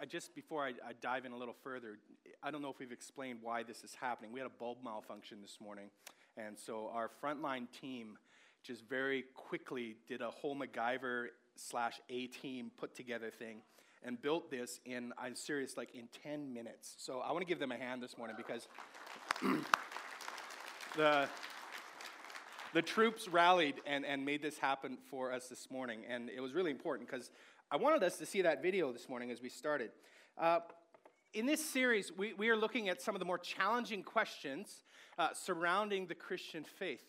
I just before I, I, dive in a little further, I don't know if we've explained why this is happening. We had a bulb malfunction this morning, and so our frontline team just very quickly did a whole MacGyver slash A team put together thing and built this in, I'm serious, like in 10 minutes. So I want to give them a hand this morning because the, the troops rallied and, and made this happen for us this morning. And it was really important because I wanted us to see that video this morning as we started. Uh, in this series, we, we are looking at some of the more challenging questions uh, surrounding the Christian faith.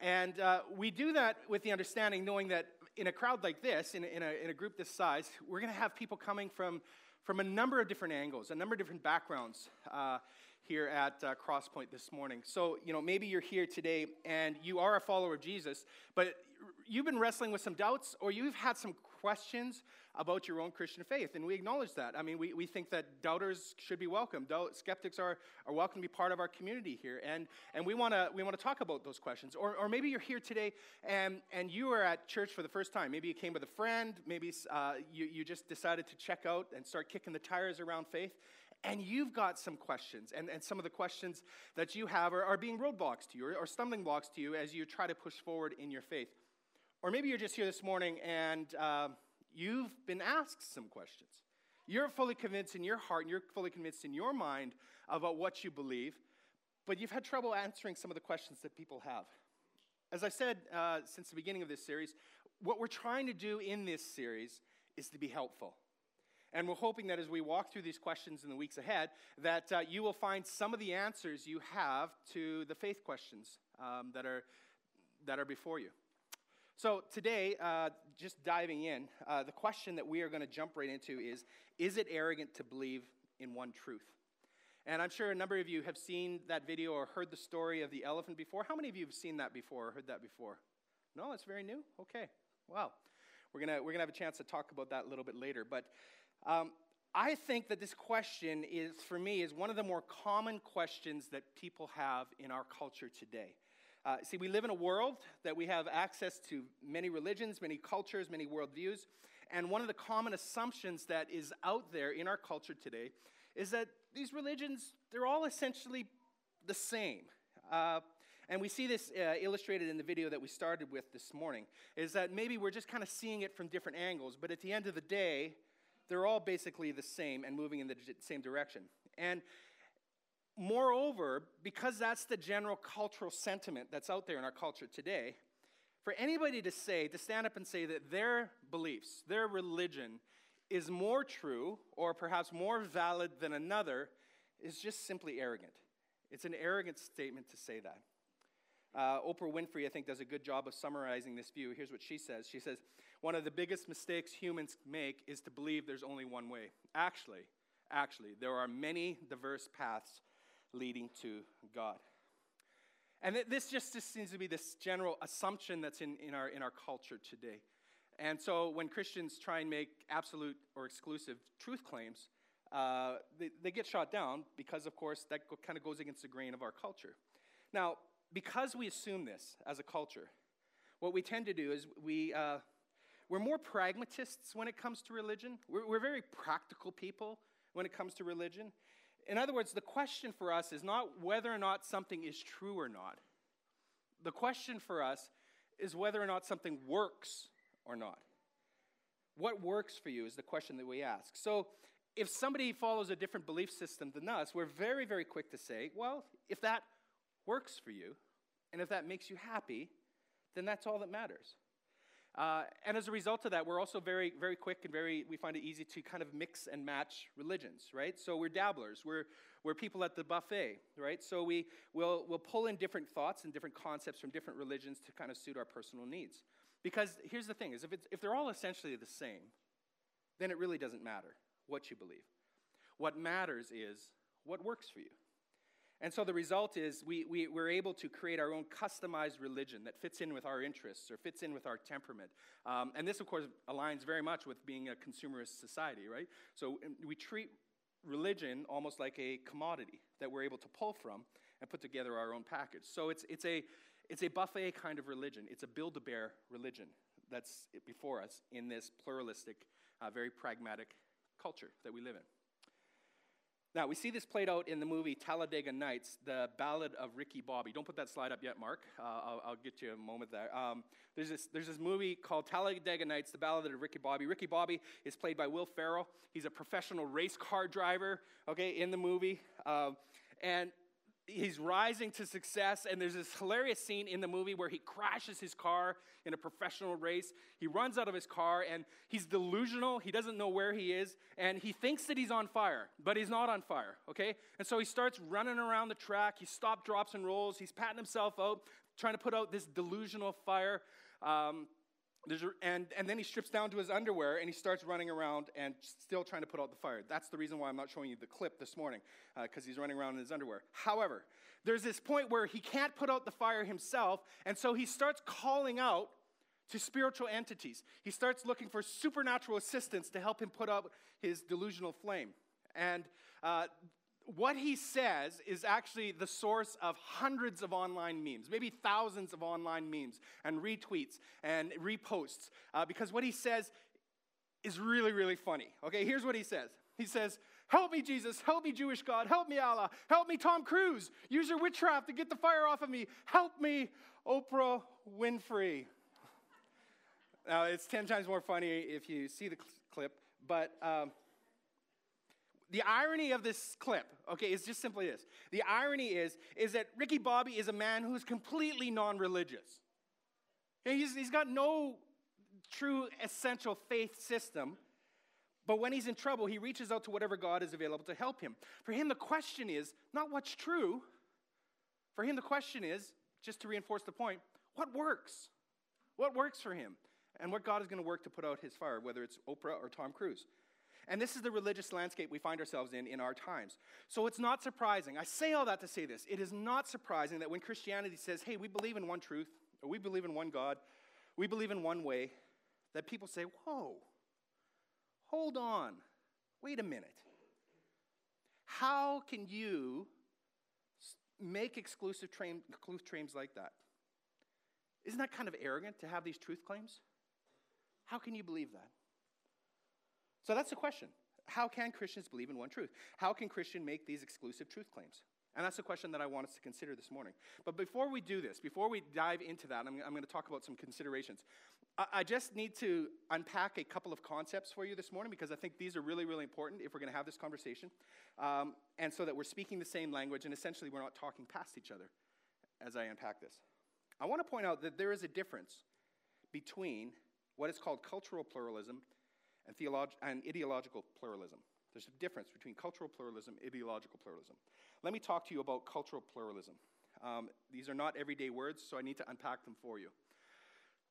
And uh, we do that with the understanding, knowing that in a crowd like this, in in a, in a group this size, we're going to have people coming from, from a number of different angles, a number of different backgrounds uh, here at uh, Crosspoint this morning. So, you know, maybe you're here today and you are a follower of Jesus, but you've been wrestling with some doubts or you've had some questions about your own Christian faith. And we acknowledge that. I mean, we, we think that doubters should be welcome. Doubt, skeptics are, are welcome to be part of our community here. And, and we want to we wanna talk about those questions. Or, or maybe you're here today and, and you are at church for the first time. Maybe you came with a friend. Maybe uh, you, you just decided to check out and start kicking the tires around faith and you've got some questions, and, and some of the questions that you have are, are being roadblocks to you or, or, stumbling blocks to you as you try to push forward in your faith. Or maybe you're just here this morning and uh, you've been asked some questions. You're fully convinced in your heart and you're fully convinced in your mind about what you believe, but you've had trouble answering some of the questions that people have. As I said uh, since the beginning of this series, what we're trying to do in this series is to be helpful. And we're hoping that as we walk through these questions in the weeks ahead, that uh, you will find some of the answers you have to the faith questions um, that, are, that are before you. So, today, uh, just diving in, uh, the question that we are going to jump right into is Is it arrogant to believe in one truth? And I'm sure a number of you have seen that video or heard the story of the elephant before. How many of you have seen that before or heard that before? No, it's very new? Okay. Wow. We're going we're gonna have a chance to talk about that a little bit later. But um, I think that this question is, for me, is one of the more common questions that people have in our culture today. Uh, see, we live in a world that we have access to many religions, many cultures, many worldviews. And one of the common assumptions that is out there in our culture today is that these religions, they're all essentially the same. Uh, and we see this uh, illustrated in the video that we started with this morning, is that maybe we're just kind of seeing it from different angles, but at the end of the day, they're all basically the same and moving in the same direction. And moreover, because that's the general cultural sentiment that's out there in our culture today, for anybody to say, to stand up and say that their beliefs, their religion is more true or perhaps more valid than another is just simply arrogant. It's an arrogant statement to say that. Uh, Oprah Winfrey, I think, does a good job of summarizing this view. Here's what she says She says, One of the biggest mistakes humans make is to believe there's only one way. Actually, actually, there are many diverse paths leading to God. And this just, just seems to be this general assumption that's in, in, our, in our culture today. And so when Christians try and make absolute or exclusive truth claims, uh, they, they get shot down because, of course, that kind of goes against the grain of our culture. Now, because we assume this as a culture, what we tend to do is we, uh, we're more pragmatists when it comes to religion. We're, we're very practical people when it comes to religion. In other words, the question for us is not whether or not something is true or not. The question for us is whether or not something works or not. What works for you is the question that we ask. So, if somebody follows a different belief system than us, we're very, very quick to say, well, if that works for you, and if that makes you happy, then that's all that matters. Uh, and as a result of that, we're also very, very quick and very, we find it easy to kind of mix and match religions, right? So we're dabblers. We're, we're people at the buffet, right? So we, we'll, we'll pull in different thoughts and different concepts from different religions to kind of suit our personal needs. Because here's the thing, is if, if they're all essentially the same, then it really doesn't matter what you believe. What matters is what works for you. And so the result is we, we, we're able to create our own customized religion that fits in with our interests or fits in with our temperament. Um, and this, of course, aligns very much with being a consumerist society, right? So um, we treat religion almost like a commodity that we're able to pull from and put together our own package. So it's, it's, a, it's a buffet kind of religion, it's a build a bear religion that's before us in this pluralistic, uh, very pragmatic culture that we live in. Now, we see this played out in the movie Talladega Nights, the Ballad of Ricky Bobby. Don't put that slide up yet, Mark. Uh, I'll, I'll, get you a moment there. Um, there's, this, there's this movie called Talladega Nights, the Ballad of Ricky Bobby. Ricky Bobby is played by Will Ferrell. He's a professional race car driver, okay, in the movie. Uh, and he's rising to success and there's this hilarious scene in the movie where he crashes his car in a professional race. He runs out of his car and he's delusional. He doesn't know where he is and he thinks that he's on fire but he's not on fire okay? And so he starts running around the track. He stops drops and rolls. He's patting himself out trying to put out this delusional fire. Um, and, and then he strips down to his underwear and he starts running around and still trying to put out the fire. That's the reason why I'm not showing you the clip this morning, because uh, he's running around in his underwear. However, there's this point where he can't put out the fire himself, and so he starts calling out to spiritual entities. He starts looking for supernatural assistance to help him put out his delusional flame. And uh, what he says is actually the source of hundreds of online memes, maybe thousands of online memes and retweets and reposts, uh, because what he says is really, really funny. Okay, here's what he says He says, Help me, Jesus. Help me, Jewish God. Help me, Allah. Help me, Tom Cruise. Use your witchcraft to get the fire off of me. Help me, Oprah Winfrey. Now, it's 10 times more funny if you see the cl- clip, but. Um, the irony of this clip, okay, is just simply this. The irony is, is that Ricky Bobby is a man who's completely non-religious. He's, he's got no true essential faith system. But when he's in trouble, he reaches out to whatever God is available to help him. For him, the question is not what's true. For him, the question is, just to reinforce the point, what works? What works for him? And what God is going to work to put out his fire, whether it's Oprah or Tom Cruise. And this is the religious landscape we find ourselves in in our times. So it's not surprising. I say all that to say this. It is not surprising that when Christianity says, hey, we believe in one truth, or we believe in one God, we believe in one way, that people say, whoa, hold on, wait a minute. How can you make exclusive, exclusive claims like that? Isn't that kind of arrogant to have these truth claims? How can you believe that? So that's the question. How can Christians believe in one truth? How can Christian make these exclusive truth claims? And that's the question that I want us to consider this morning. But before we do this, before we dive into that, I'm, I'm going to talk about some considerations. I, I, just need to unpack a couple of concepts for you this morning because I think these are really, really important if we're going to have this conversation. Um, and so that we're speaking the same language and essentially we're not talking past each other as I unpack this. I want to point out that there is a difference between what is called cultural pluralism and, theolog- and ideological pluralism. There's a difference between cultural pluralism and ideological pluralism. Let me talk to you about cultural pluralism. Um, these are not everyday words, so I need to unpack them for you.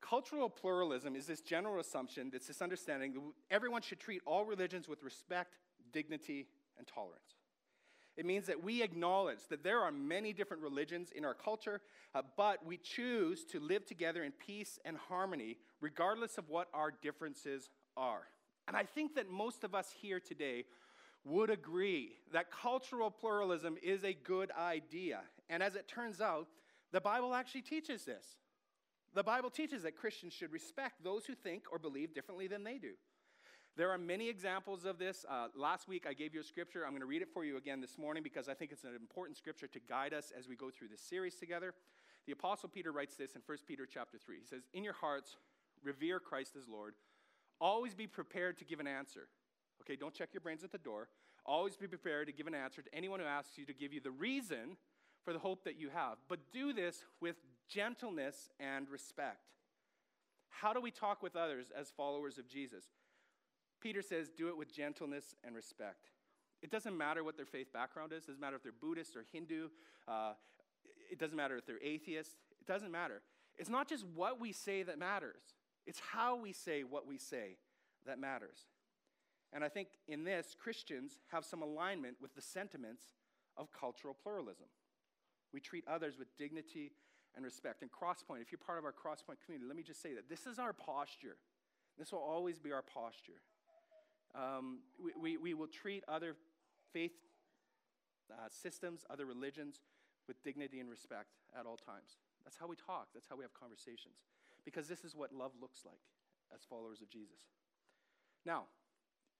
Cultural pluralism is this general assumption, it's this understanding that everyone should treat all religions with respect, dignity, and tolerance. It means that we acknowledge that there are many different religions in our culture, uh, but we choose to live together in peace and harmony regardless of what our differences are. And I think that most of us here today would agree that cultural pluralism is a good idea. And as it turns out, the Bible actually teaches this. The Bible teaches that Christians should respect those who think or believe differently than they do. There are many examples of this. Uh, last week I gave you a scripture. I'm going to read it for you again this morning because I think it's an important scripture to guide us as we go through this series together. The apostle Peter writes this in 1 Peter chapter 3. He says, "In your hearts revere Christ as Lord." Always be prepared to give an answer. Okay, don't check your brains at the door. Always be prepared to give an answer to anyone who asks you to give you the reason for the hope that you have. But do this with gentleness and respect. How do we talk with others as followers of Jesus? Peter says, do it with gentleness and respect. It doesn't matter what their faith background is. It doesn't matter if they're Buddhist or Hindu. Uh, it doesn't matter if they're atheist. It doesn't matter. It's not just what we say that matters, it's how we say what we say that matters. And I think in this, Christians have some alignment with the sentiments of cultural pluralism. We treat others with dignity and respect. And Crosspoint, if you're part of our Crosspoint community, let me just say that this is our posture. This will always be our posture. Um, we, we, we, will treat other faith uh, systems, other religions, with dignity and respect at all times. That's how we talk, that's how we have conversations. Because this is what love looks like as followers of Jesus. Now,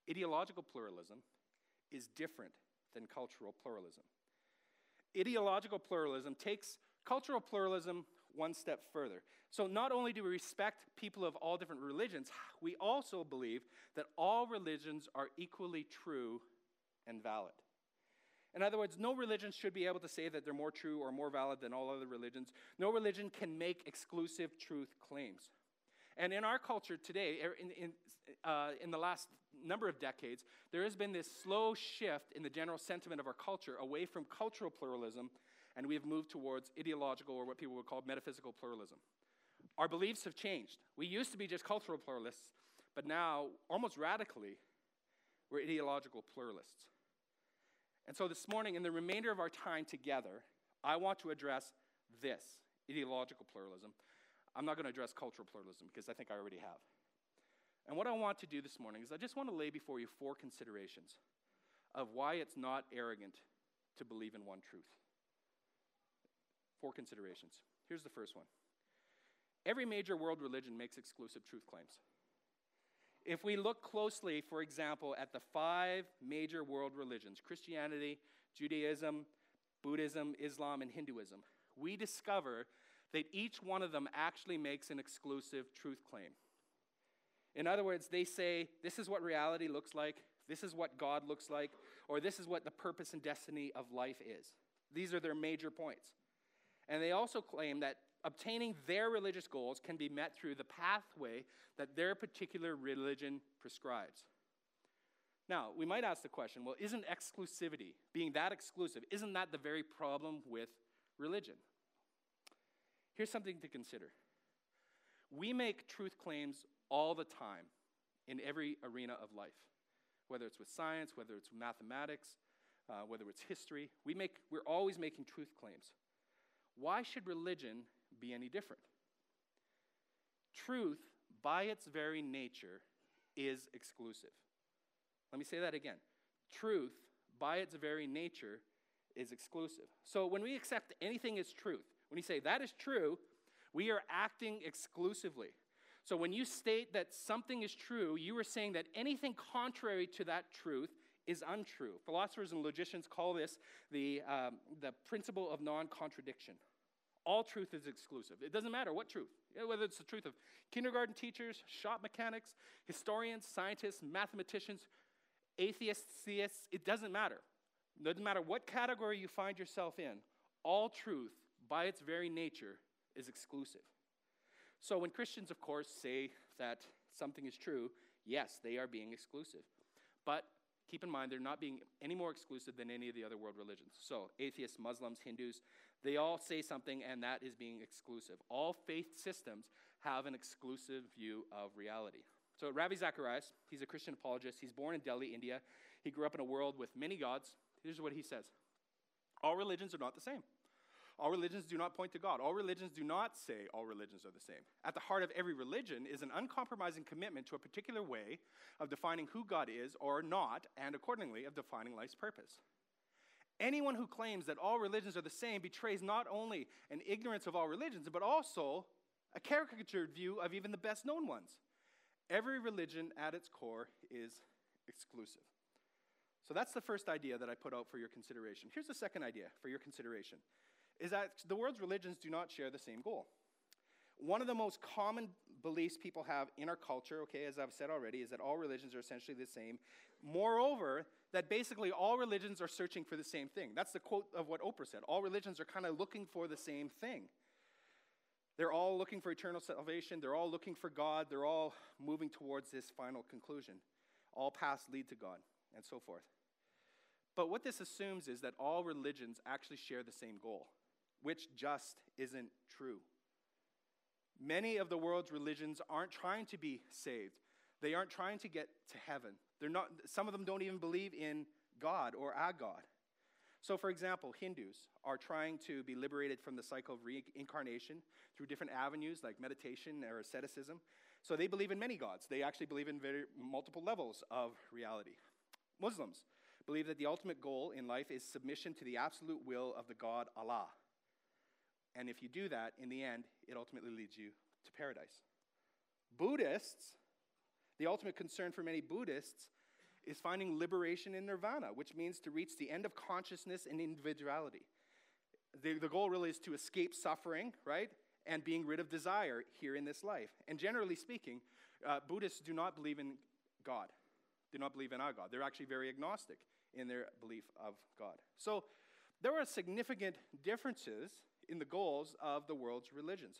ideological pluralism is different than cultural pluralism. Ideological pluralism takes cultural pluralism one step further. So, not only do we respect people of all different religions, we also believe that all religions are equally true and valid. In other words, no religion should be able to say that they're more true or more valid than all other religions. No religion can make exclusive truth claims. And in our culture today, er, in, in, uh, in the last number of decades, there has been this slow shift in the general sentiment of our culture away from cultural pluralism, and we have moved towards ideological or what people would call metaphysical pluralism. Our beliefs have changed. We used to be just cultural pluralists, but now, almost radically, we're ideological pluralists. And so this morning, in the remainder of our time together, I want to address this ideological pluralism. I'm not going to address cultural pluralism because I think I already have. And what I want to do this morning is I just want to lay before you four considerations of why it's not arrogant to believe in one truth. Four considerations. Here's the first one every major world religion makes exclusive truth claims. If we look closely, for example, at the five major world religions Christianity, Judaism, Buddhism, Islam, and Hinduism we discover that each one of them actually makes an exclusive truth claim. In other words, they say, This is what reality looks like, this is what God looks like, or this is what the purpose and destiny of life is. These are their major points. And they also claim that obtaining their religious goals can be met through the pathway that their particular religion prescribes. Now, we might ask the question well, isn't exclusivity, being that exclusive, isn't that the very problem with religion? Here's something to consider we make truth claims all the time in every arena of life, whether it's with science, whether it's mathematics, uh, whether it's history. We make, we're always making truth claims. Why should religion be any different. Truth, by its very nature, is exclusive. Let me say that again. Truth, by its very nature, is exclusive. So when we accept anything as truth, when you say that is true, we are acting exclusively. So when you state that something is true, you are saying that anything contrary to that truth is untrue. Philosophers and logicians call this the, um, the principle of non contradiction. All truth is exclusive. It doesn't matter what truth, whether it's the truth of kindergarten teachers, shop mechanics, historians, scientists, mathematicians, atheists, theists, it doesn't matter. It doesn't matter what category you find yourself in, all truth, by its very nature, is exclusive. So when Christians, of course, say that something is true, yes, they are being exclusive. But keep in mind, they're not being any more exclusive than any of the other world religions. So, atheists, Muslims, Hindus, they all say something, and that is being exclusive. All faith systems have an exclusive view of reality. So, Ravi Zacharias, he's a Christian apologist. He's born in Delhi, India. He grew up in a world with many gods. Here's what he says All religions are not the same. All religions do not point to God. All religions do not say all religions are the same. At the heart of every religion is an uncompromising commitment to a particular way of defining who God is or not, and accordingly, of defining life's purpose. Anyone who claims that all religions are the same betrays not only an ignorance of all religions, but also a caricatured view of even the best known ones. Every religion at its core is exclusive. So that's the first idea that I put out for your consideration. Here's the second idea for your consideration is that the world's religions do not share the same goal. One of the most common beliefs people have in our culture, okay, as I've said already, is that all religions are essentially the same. Moreover, that basically all religions are searching for the same thing. That's the quote of what Oprah said. All religions are kind of looking for the same thing. They're all looking for eternal salvation. They're all looking for God. They're all moving towards this final conclusion. All paths lead to God, and so forth. But what this assumes is that all religions actually share the same goal, which just isn't true. Many of the world's religions aren't trying to be saved, They aren't trying to get to heaven. They're not, some of them don't even believe in God or a God. So, for example, Hindus are trying to be liberated from the cycle of reincarnation through different avenues like meditation or asceticism. So, they believe in many gods. They actually believe in very, multiple levels of reality. Muslims believe that the ultimate goal in life is submission to the absolute will of the God Allah. And if you do that, in the end, it ultimately leads you to paradise. Buddhists, the ultimate concern for many Buddhists is finding liberation in nirvana, which means to reach the end of consciousness and individuality. The, the goal really is to escape suffering, right? And being rid of desire here in this life. And generally speaking, uh, Buddhists do not believe in God, do not believe in our God. They're actually very agnostic in their belief of God. So there are significant differences in the goals of the world's religions.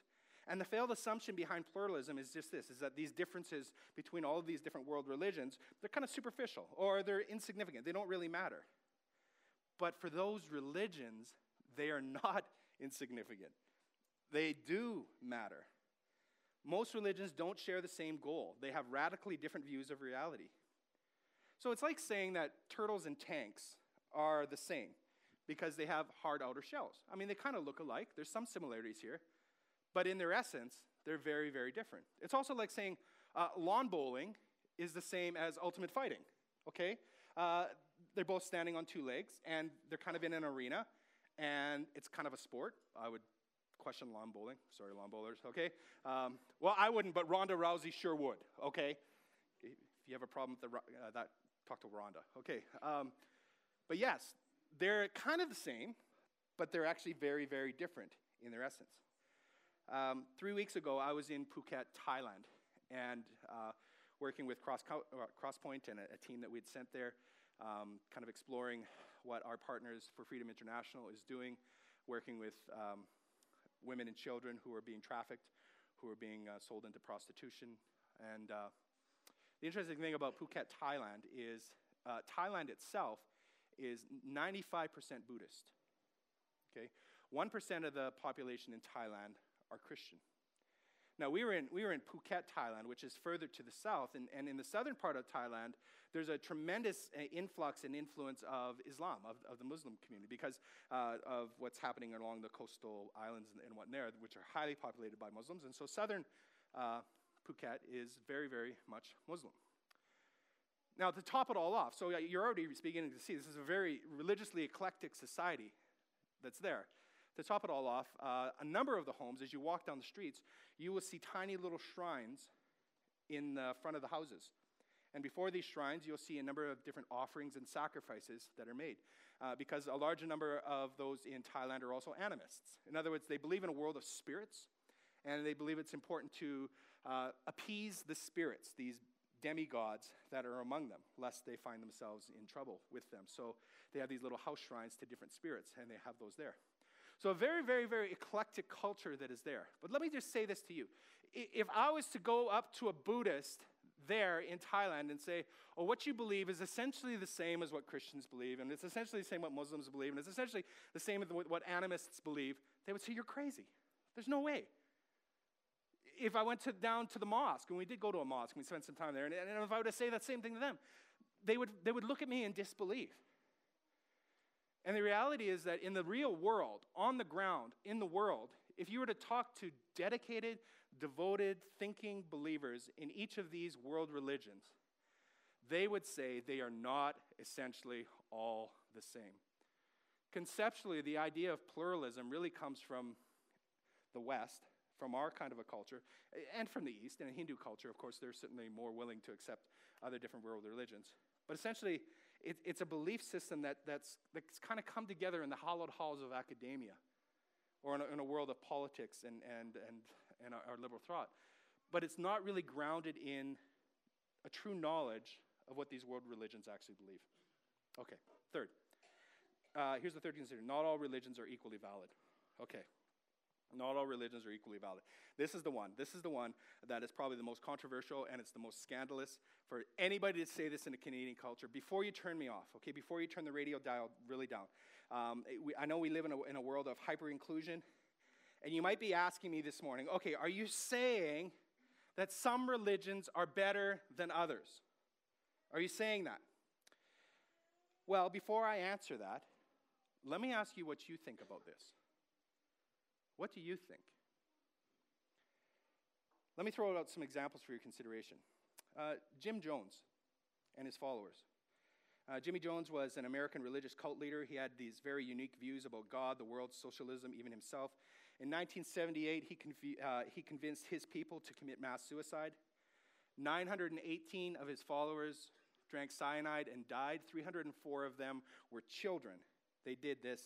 And the failed assumption behind pluralism is just this is that these differences between all of these different world religions, they're kind of superficial or they're insignificant. They don't really matter. But for those religions, they are not insignificant. They do matter. Most religions don't share the same goal. They have radically different views of reality. So it's like saying that turtles and tanks are the same because they have hard outer shells. I mean, they kind of look alike. There's some similarities here. But in their essence, they're very, very different. It's also like saying uh, lawn bowling is the same as ultimate fighting, okay? Uh, they're both standing on two legs, and they're kind of in an arena, and it's kind of a sport. I would question lawn bowling. Sorry, lawn bowlers, okay? Um, well, I wouldn't, but Ronda Rousey sure would, okay? If you have a problem with the, uh, that, talk to Ronda, okay? Um, but yes, they're kind of the same, but they're actually very, very different in their essence. Um, three weeks ago, I was in Phuket, Thailand, and uh, working with uh, Crosspoint and a, a, team that we'd sent there, um, kind of exploring what our partners for Freedom International is doing, working with um, women and children who are being trafficked, who are being uh, sold into prostitution. And uh, the interesting thing about Phuket, Thailand is uh, Thailand itself is 95% Buddhist. Okay? 1% of the population in Thailand are Christian. Now, we were, in, we were in Phuket, Thailand, which is further to the south. And, and in the southern part of Thailand, there's a tremendous uh, influx and influence of Islam, of, of the Muslim community, because uh, of what's happening along the coastal islands and, and what there, which are highly populated by Muslims. And so southern uh, Phuket is very, very much Muslim. Now, to top it all off, so you're already beginning to see this is a very religiously eclectic society that's there to top it all off, uh, a number of the homes, as you walk down the streets, you will see tiny little shrines in the front of the houses. And before these shrines, you'll see a number of different offerings and sacrifices that are made. Uh, because a large number of those in Thailand are also animists. In other words, they believe in a world of spirits, and they believe it's important to uh, appease the spirits, these demigods that are among them, lest they find themselves in trouble with them. So they have these little house shrines to different spirits, and they have those there. So, a very, very, very eclectic culture that is there. But let me just say this to you. If I was to go up to a Buddhist there in Thailand and say, oh, what you believe is essentially the same as what Christians believe, and it's essentially the same what Muslims believe, and it's essentially the same as what animists believe, they would say, you're crazy. There's no way. If I went to, down to the mosque, and we did go to a mosque, and we spent some time there, and, and if I were to say that same thing to them, they would, they would look at me in disbelief. And the reality is that in the real world, on the ground, in the world, if you were to talk to dedicated, devoted, thinking believers in each of these world religions, they would say they are not essentially all the same. Conceptually, the idea of pluralism really comes from the West, from our kind of a culture, and from the East. And in Hindu culture, of course, they're certainly more willing to accept other different world religions. But essentially, it, it's a belief system that, that's, that's kind of come together in the hollowed halls of academia or in a, in a world of politics and, and, and, and our, our liberal thought. But it's not really grounded in a true knowledge of what these world religions actually believe. Okay, third. Uh, here's the third consideration. Not all religions are equally valid. Okay, not all religions are equally valid. This is the one. This is the one that is probably the most controversial and it's the most scandalous for anybody to say this in a Canadian culture. Before you turn me off, okay, before you turn the radio dial really down, um, we, I know we live in a, in a world of hyper inclusion, and you might be asking me this morning, okay, are you saying that some religions are better than others? Are you saying that? Well, before I answer that, let me ask you what you think about this. What do you think? Let me throw out some examples for your consideration. Uh, Jim Jones and his followers. Uh, Jimmy Jones was an American religious cult leader. He had these very unique views about God, the world, socialism, even himself. In 1978, he, uh, he convinced his people to commit mass suicide. 918 of his followers drank cyanide and died. 304 of them were children. They did this.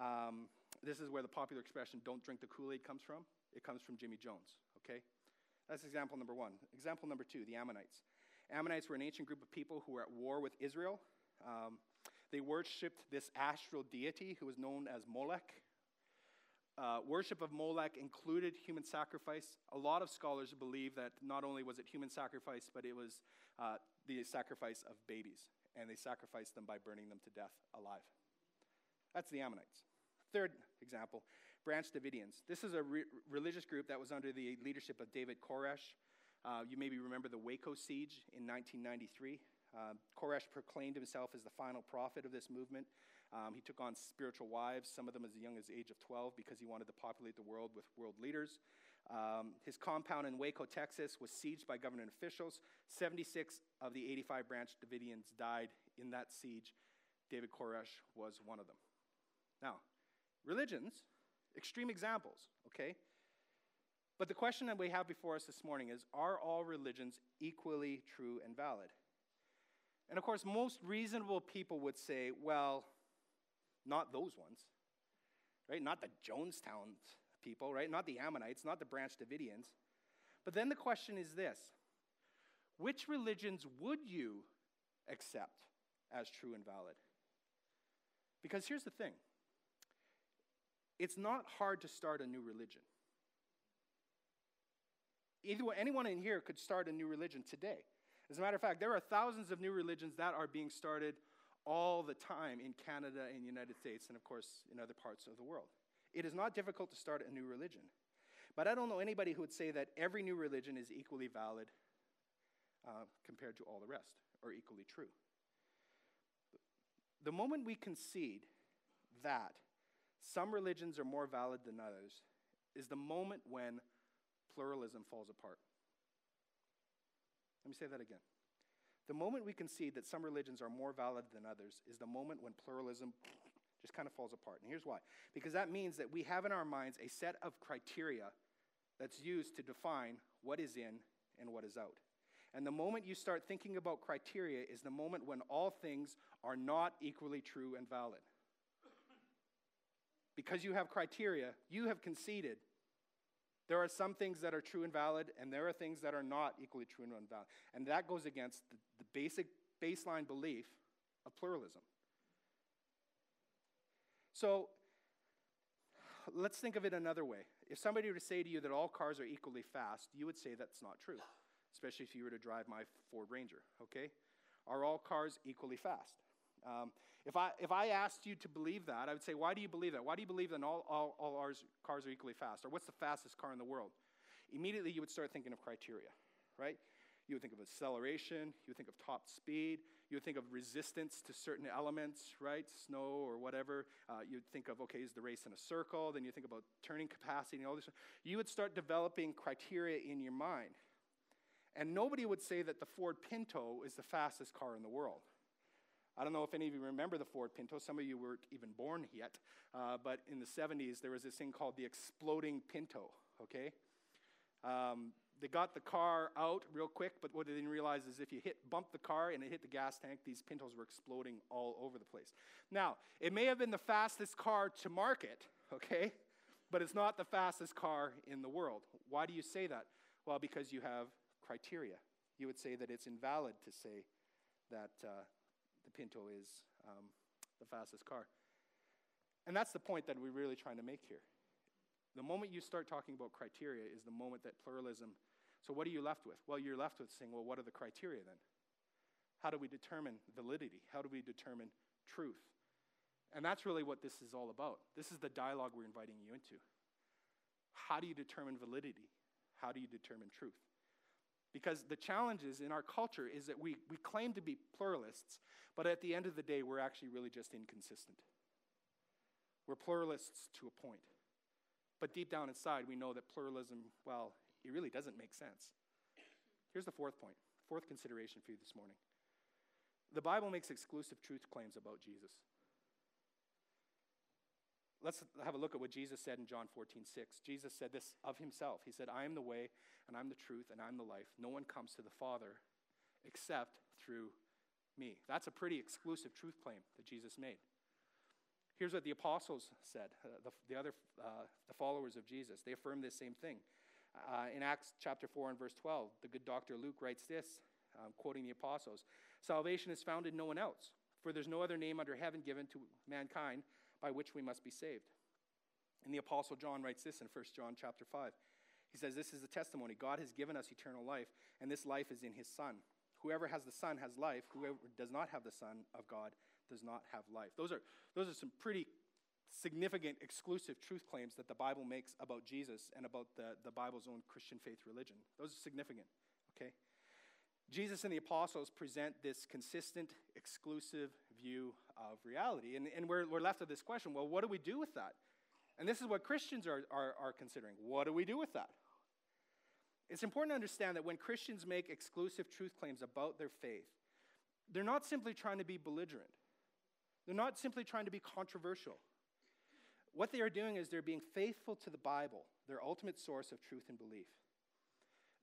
Um, this is where the popular expression, don't drink the Kool Aid, comes from. It comes from Jimmy Jones, okay? That's example number one. Example number two the Ammonites. Ammonites were an ancient group of people who were at war with Israel. Um, they worshipped this astral deity who was known as Molech. Uh, worship of Molech included human sacrifice. A lot of scholars believe that not only was it human sacrifice, but it was uh, the sacrifice of babies, and they sacrificed them by burning them to death alive. That's the Ammonites. Third example Branch Davidians. This is a re- religious group that was under the leadership of David Koresh. Uh, you maybe remember the Waco siege in 1993. Uh, Koresh proclaimed himself as the final prophet of this movement. Um, he took on spiritual wives, some of them as young as the age of 12, because he wanted to populate the world with world leaders. Um, his compound in Waco, Texas, was sieged by government officials. 76 of the 85 Branch Davidians died in that siege. David Koresh was one of them. Now, religions, extreme examples, okay? But the question that we have before us this morning is Are all religions equally true and valid? And of course, most reasonable people would say, Well, not those ones, right? Not the Jonestown people, right? Not the Ammonites, not the Branch Davidians. But then the question is this Which religions would you accept as true and valid? Because here's the thing it's not hard to start a new religion. Either way, anyone in here could start a new religion today. As a matter of fact, there are thousands of new religions that are being started all the time in Canada and the United States, and of course in other parts of the world. It is not difficult to start a new religion. But I don't know anybody who would say that every new religion is equally valid uh, compared to all the rest, or equally true. The moment we concede that some religions are more valid than others is the moment when pluralism falls apart. Let me say that again. The moment we concede that some religions are more valid than others is the moment when pluralism just kind of falls apart. And here's why because that means that we have in our minds a set of criteria that's used to define what is in and what is out. And the moment you start thinking about criteria is the moment when all things are not equally true and valid. Because you have criteria, you have conceded there are some things that are true and valid, and there are things that are not equally true and valid. And that goes against the, the basic baseline belief of pluralism. So let's think of it another way. If somebody were to say to you that all cars are equally fast, you would say that's not true, especially if you were to drive my Ford Ranger, okay? Are all cars equally fast? Um, if, I, if I asked you to believe that, I would say, why do you believe that? Why do you believe that all, all, all ours, cars are equally fast? Or what's the fastest car in the world? Immediately, you would start thinking of criteria, right? You would think of acceleration, you would think of top speed, you would think of resistance to certain elements, right? Snow or whatever. Uh, you'd think of, okay, is the race in a circle? Then you think about turning capacity and all this. You would start developing criteria in your mind. And nobody would say that the Ford Pinto is the fastest car in the world. I don't know if any of you remember the Ford Pinto. Some of you weren't even born yet. Uh, but in the 70s, there was this thing called the exploding Pinto, okay? Um, they got the car out real quick, but what they didn't realize is if you hit bump the car and it hit the gas tank, these Pintos were exploding all over the place. Now, it may have been the fastest car to market, okay? But it's not the fastest car in the world. Why do you say that? Well, because you have criteria. You would say that it's invalid to say that uh, the Pinto is um, the fastest car. And that's the point that we're really trying to make here. The moment you start talking about criteria is the moment that pluralism. So, what are you left with? Well, you're left with saying, well, what are the criteria then? How do we determine validity? How do we determine truth? And that's really what this is all about. This is the dialogue we're inviting you into. How do you determine validity? How do you determine truth? Because the challenges in our culture is that we, we claim to be pluralists, but at the end of the day, we're actually really just inconsistent. We're pluralists to a point. But deep down inside, we know that pluralism, well, it really doesn't make sense. Here's the fourth point, fourth consideration for you this morning. The Bible makes exclusive truth claims about Jesus. Let's have a look at what Jesus said in John 14, 6. Jesus said this of himself. He said, I am the way, and I'm the truth, and I'm the life. No one comes to the Father except through me. That's a pretty exclusive truth claim that Jesus made. Here's what the apostles said, uh, the, the, other uh, the followers of Jesus. They affirmed this same thing. Uh, in Acts chapter 4 and verse 12, the good doctor Luke writes this, um, quoting the apostles Salvation is found in no one else, for there's no other name under heaven given to mankind by which we must be saved. And the apostle John writes this in 1 John chapter 5. He says, This is the testimony God has given us eternal life, and this life is in his Son. Whoever has the Son has life. Whoever does not have the Son of God does not have life. Those are, those are some pretty significant exclusive truth claims that the Bible makes about Jesus and about the, the Bible's own Christian faith religion. Those are significant, okay? Jesus and the apostles present this consistent, exclusive view of reality. And, and we're, we're left with this question well, what do we do with that? And this is what Christians are, are, are considering. What do we do with that? It's important to understand that when Christians make exclusive truth claims about their faith, they're not simply trying to be belligerent, they're not simply trying to be controversial. What they are doing is they're being faithful to the Bible, their ultimate source of truth and belief.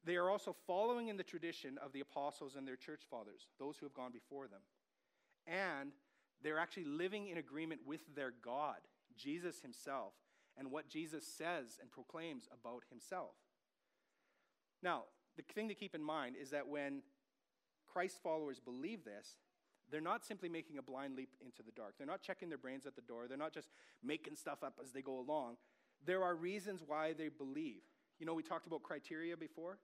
They are also following in the tradition of the apostles and their church fathers, those who have gone before them. And they're actually living in agreement with their God, Jesus himself, and what Jesus says and proclaims about himself. Now, the thing to keep in mind is that when Christ followers believe this, they're not simply making a blind leap into the dark. They're not checking their brains at the door. They're not just making stuff up as they go along. There are reasons why they believe. You know, we talked about criteria before.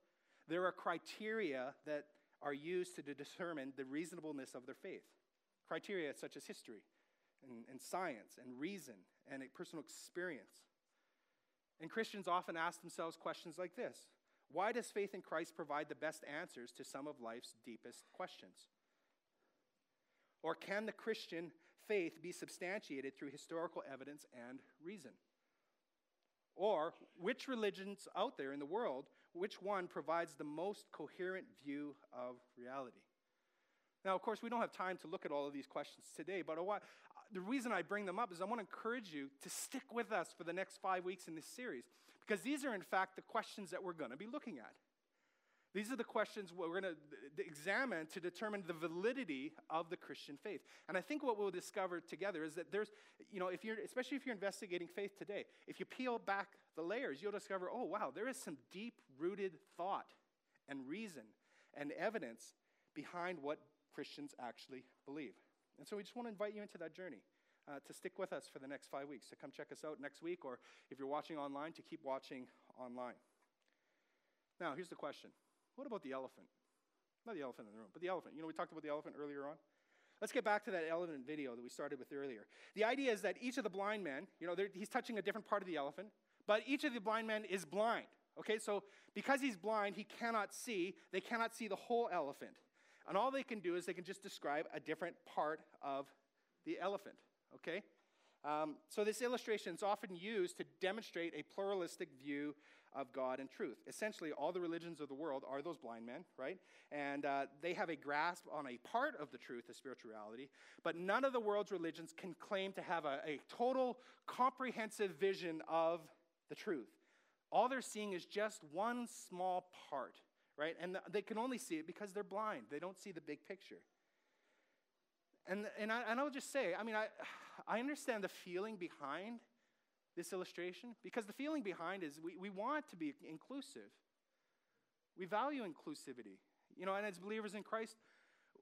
There are criteria that are used to determine the reasonableness of their faith. Criteria such as history and, and science and reason and personal experience. And Christians often ask themselves questions like this Why does faith in Christ provide the best answers to some of life's deepest questions? Or can the Christian faith be substantiated through historical evidence and reason? Or which religions out there in the world, which one provides the most coherent view of reality? Now, of course, we don't have time to look at all of these questions today, but the reason I bring them up is I want to encourage you to stick with us for the next five weeks in this series, because these are, in fact, the questions that we're going to be looking at. These are the questions we're going to examine to determine the validity of the Christian faith. And I think what we'll discover together is that there's, you know, if you're, especially if you're investigating faith today, if you peel back the layers, you'll discover, oh, wow, there is some deep rooted thought and reason and evidence behind what Christians actually believe. And so we just want to invite you into that journey. Uh, to stick with us for the next five weeks, to come check us out next week, or if you're watching online, to keep watching online. Now, here's the question what about the elephant? Not the elephant in the room, but the elephant. You know, we talked about the elephant earlier on. Let's get back to that elephant video that we started with earlier. The idea is that each of the blind men, you know, he's touching a different part of the elephant, but each of the blind men is blind. Okay, so because he's blind, he cannot see, they cannot see the whole elephant. And all they can do is they can just describe a different part of the elephant. Okay? Um, so this illustration is often used to demonstrate a pluralistic view of God and truth. Essentially, all the religions of the world are those blind men, right? And uh, they have a grasp on a part of the truth of spirituality, but none of the world's religions can claim to have a, a total, comprehensive vision of the truth. All they're seeing is just one small part, right? And they can only see it because they're blind. They don't see the big picture. And, and, I, and I'll just say, I mean, I, I understand the feeling behind this illustration? Because the feeling behind is we, we want to be inclusive. We value inclusivity. You know, and as believers in Christ,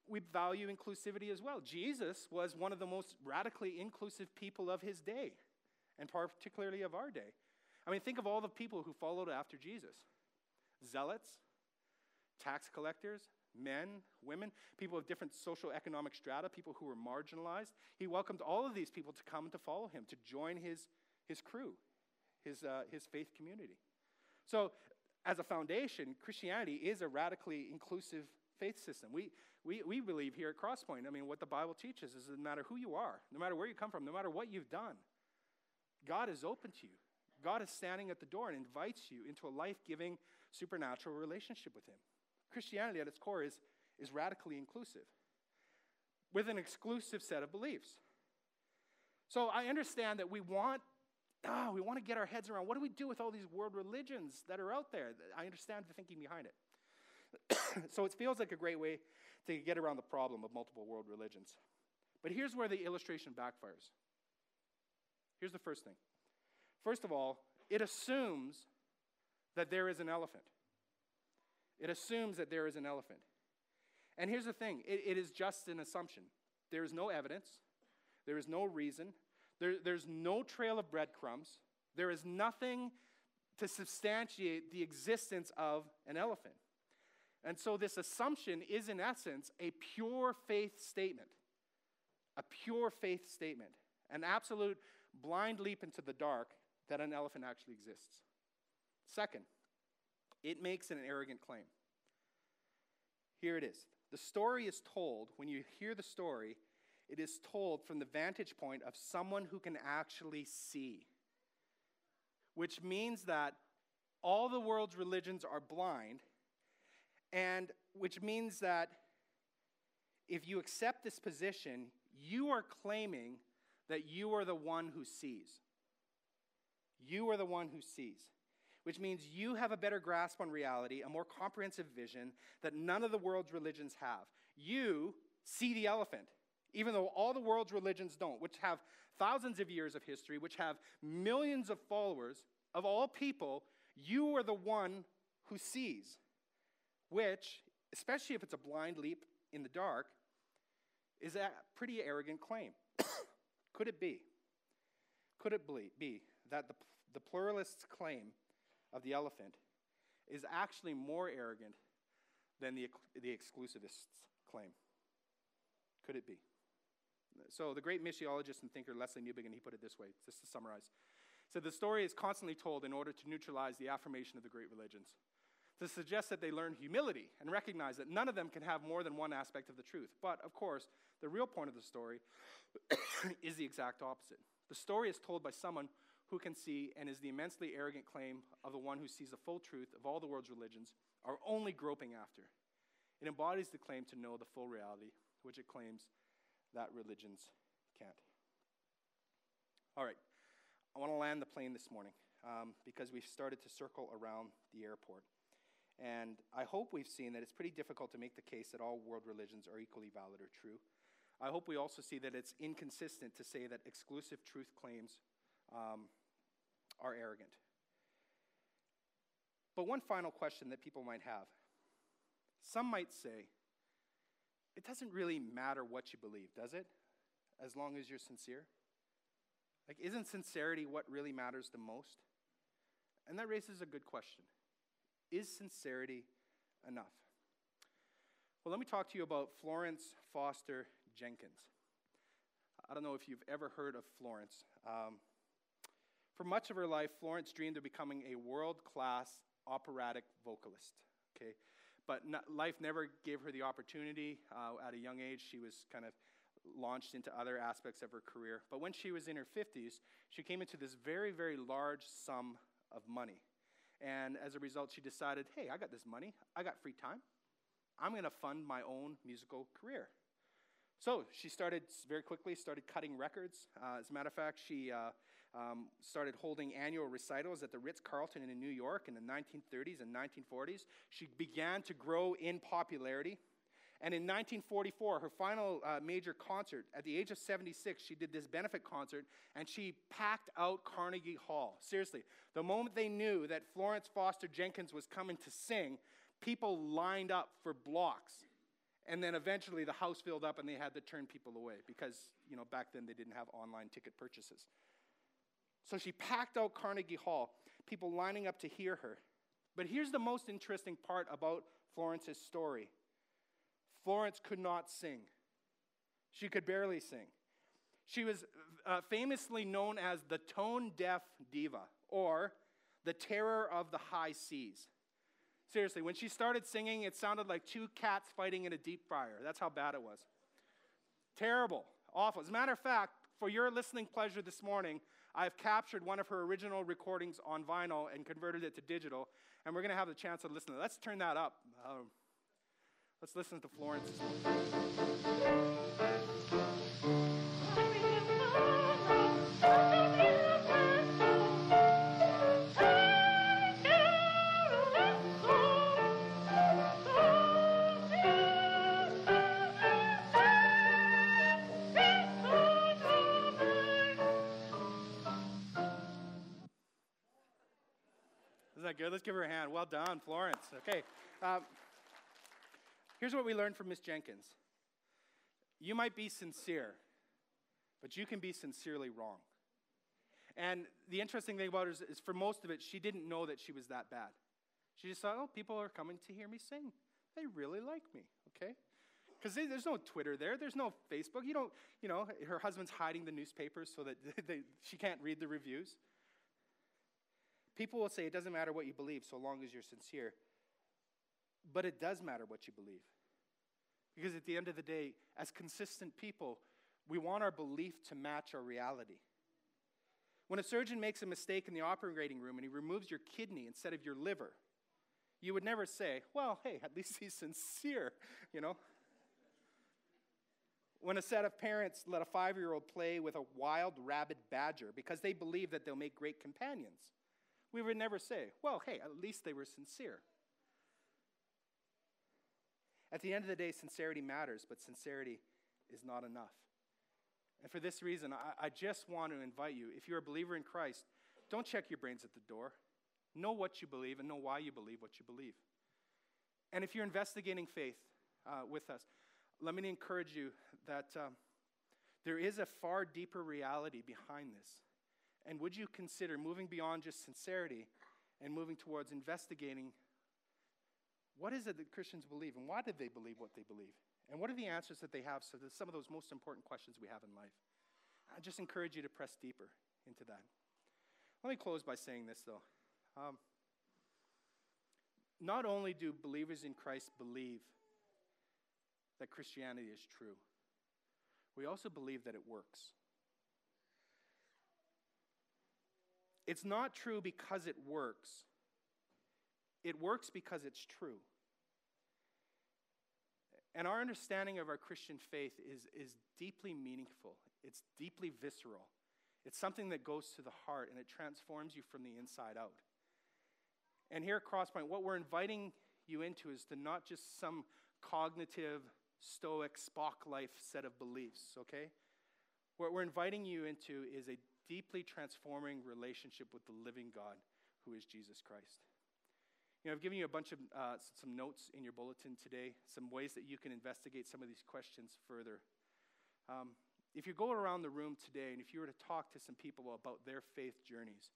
we value inclusivity as well. Jesus was one of the most radically inclusive people of his day, and particularly of our day. I mean, think of all the people who followed after Jesus zealots, tax collectors, men, women, people of different social economic strata, people who were marginalized. He welcomed all of these people to come to follow him, to join his his crew, his, uh, his faith community. So as a foundation, Christianity is a radically inclusive faith system. We, we, we believe here at Crosspoint, I mean, what the Bible teaches is no matter who you are, no matter where you come from, no matter what you've done, God is open to you. God is standing at the door and invites you into a life giving supernatural relationship with Him. Christianity at its core is, is radically inclusive with an exclusive set of beliefs. So I understand that we want oh, we want to get our heads around what do we do with all these world religions that are out there? I understand the thinking behind it. so it feels like a great way to get around the problem of multiple world religions. But here's where the illustration backfires. Here's the first thing. First of all, it assumes that there is an elephant. It assumes that there is an elephant. And here's the thing it, it is just an assumption. There is no evidence, there is no reason, there, there's no trail of breadcrumbs, there is nothing to substantiate the existence of an elephant. And so, this assumption is, in essence, a pure faith statement. A pure faith statement. An absolute blind leap into the dark that an elephant actually exists. Second, it makes an arrogant claim. Here it is. The story is told, when you hear the story, it is told from the vantage point of someone who can actually see. Which means that all the world's religions are blind, and which means that if you accept this position, you are claiming that you are the one who sees. You are the one who sees which means you have a better grasp on reality, a more comprehensive vision that none of the world's religions have. You see the elephant, even though all the world's religions don't, which have thousands of years of history, which have millions of followers of all people, you are the one who sees, which, especially if it's a blind leap in the dark, is a pretty arrogant claim. Could it be? Could it be that the, the pluralist's claim of the elephant is actually more arrogant than the, the exclusivist's claim. Could it be? So, the great missiologist and thinker Lesslie Newbigin, he put it this way, just to summarize. said the story is constantly told in order to neutralize the affirmation of the great religions, to suggest that they learn humility and recognize that none of them can have more than one aspect of the truth. But, of course, the real point of the story is the exact opposite. The story is told by someone who can see and is the immensely arrogant claim of the one who sees the full truth of all the world's religions are only groping after. It embodies the claim to know the full reality, which it claims that religions can't. All right, I want to land the plane this morning um, because we've started to circle around the airport. And I hope we've seen that it's pretty difficult to make the case that all world religions are equally valid or true. I hope we also see that it's inconsistent to say that exclusive truth claims um, are arrogant. But one final question that people might have some might say, it doesn't really matter what you believe, does it? As long as you're sincere? Like, isn't sincerity what really matters the most? And that raises a good question Is sincerity enough? Well, let me talk to you about Florence Foster Jenkins. I don't know if you've ever heard of Florence. Um, for much of her life, Florence dreamed of becoming a world class operatic vocalist. Okay? But not, life never gave her the opportunity. Uh, at a young age, she was kind of launched into other aspects of her career. But when she was in her 50s, she came into this very, very large sum of money. And as a result, she decided hey, I got this money, I got free time. I'm going to fund my own musical career. So she started very quickly, started cutting records. Uh, as a matter of fact, she uh, um, started holding annual recitals at the Ritz Carlton in New York in the 1930s and 1940s. She began to grow in popularity. And in 1944, her final uh, major concert, at the age of 76, she did this benefit concert and she packed out Carnegie Hall. Seriously, the moment they knew that Florence Foster Jenkins was coming to sing, people lined up for blocks. And then eventually the house filled up and they had to turn people away because, you know, back then they didn't have online ticket purchases. So she packed out Carnegie Hall, people lining up to hear her. But here's the most interesting part about Florence's story Florence could not sing, she could barely sing. She was uh, famously known as the tone deaf diva or the terror of the high seas. Seriously, when she started singing, it sounded like two cats fighting in a deep fryer. That's how bad it was. Terrible, awful. As a matter of fact, for your listening pleasure this morning, I've captured one of her original recordings on vinyl and converted it to digital, and we're going to have the chance to listen to it. Let's turn that up. Um, let's listen to Florence. Good? Let's give her a hand. Well done, Florence. Okay. Um, here's what we learned from Miss Jenkins you might be sincere, but you can be sincerely wrong. And the interesting thing about her is, is, for most of it, she didn't know that she was that bad. She just thought, oh, people are coming to hear me sing. They really like me, okay? Because there's no Twitter there, there's no Facebook. You don't, you know, her husband's hiding the newspapers so that they, she can't read the reviews. People will say it doesn't matter what you believe so long as you're sincere. But it does matter what you believe. Because at the end of the day, as consistent people, we want our belief to match our reality. When a surgeon makes a mistake in the operating room and he removes your kidney instead of your liver, you would never say, well, hey, at least he's sincere, you know? When a set of parents let a five year old play with a wild rabid badger because they believe that they'll make great companions, we would never say, well, hey, at least they were sincere. At the end of the day, sincerity matters, but sincerity is not enough. And for this reason, I, I, just want to invite you if you're a believer in Christ, don't check your brains at the door. Know what you believe and know why you believe what you believe. And if you're investigating faith uh, with us, let me encourage you that um, there is a far deeper reality behind this. And would you consider moving beyond just sincerity and moving towards investigating what is it that Christians believe and why did they believe what they believe? And what are the answers that they have? So, some of those most important questions we have in life. I just encourage you to press deeper into that. Let me close by saying this, though. Um, not only do believers in Christ believe that Christianity is true, we also believe that it works. It's not true because it works, it works because it's true. And our understanding of our Christian faith is, is deeply meaningful, it's deeply visceral. It's something that goes to the heart and it transforms you from the inside out. And here at Crosspoint, what we're inviting you into is to not just some cognitive, stoic, Spock life set of beliefs, okay? What we're inviting you into is a deeply transforming relationship with the living God who is Jesus Christ. You know, I've given you a bunch of uh, some notes in your bulletin today, some ways that you can investigate some of these questions further. Um, if you go around the room today and if you were to talk to some people about their faith journeys,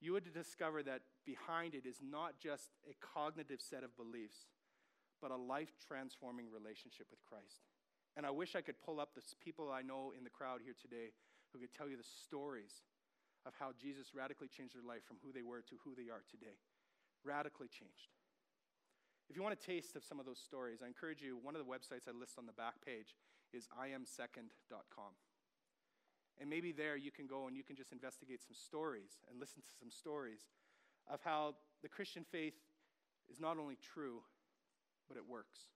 you would discover that behind it is not just a cognitive set of beliefs, but a life transforming relationship with Christ. And I wish I could pull up the people I know in the crowd here today who could tell you the stories of how Jesus radically changed their life from who they were to who they are today. Radically changed. If you want a taste of some of those stories, I encourage you, one of the websites I list on the back page is iamsecond.com. And maybe there you can go and you can just investigate some stories and listen to some stories of how the Christian faith is not only true, but it works.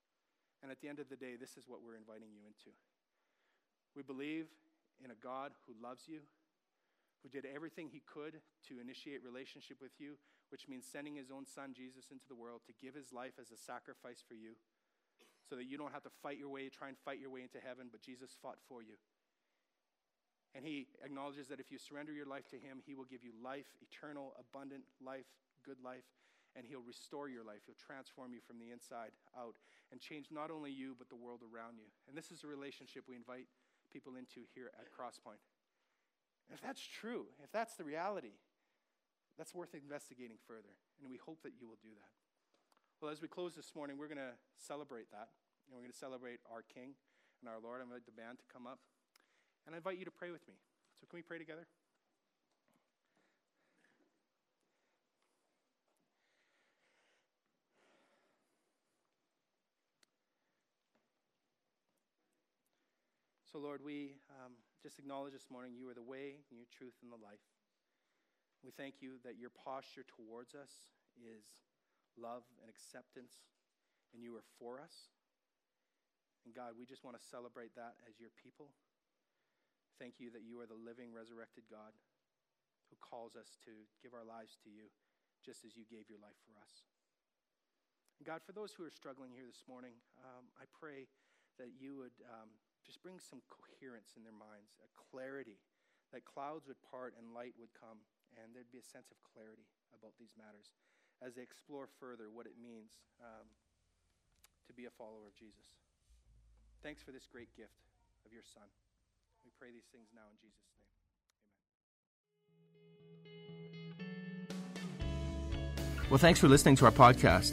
And at the end of the day, this is what we're inviting you into. We believe in a God who loves you, who did everything he could to initiate relationship with you, which means sending his own son Jesus into the world to give his life as a sacrifice for you so that you don't have to fight your way, try and fight your way into heaven, but Jesus fought for you. And he acknowledges that if you surrender your life to him, he will give you life, eternal, abundant life, good life, and he'll restore your life. He'll transform you from the inside out and change not only you, but the world around you. And this is a relationship we invite people into here at Crosspoint. if that's true, if that's the reality, that's worth investigating further. And we hope that you will do that. Well, as we close this morning, we're going to celebrate that. And we're going to celebrate our King and our Lord. I invite the band to come up. And I invite you to pray with me. So, can we pray together? So, Lord, we um, just acknowledge this morning you are the way, and your truth, and the life. We thank you that your posture towards us is love and acceptance, and you are for us. And God, we just want to celebrate that as your people. Thank you that you are the living, resurrected God who calls us to give our lives to you just as you gave your life for us. And God, for those who are struggling here this morning, um, I pray that you would um, just bring some coherence in their minds, a clarity, that clouds would part and light would come, and there'd be a sense of clarity about these matters as they explore further what it means um, to be a follower of Jesus. Thanks for this great gift of your Son. We pray these things now in Jesus' name. Well, thanks for listening to our podcast.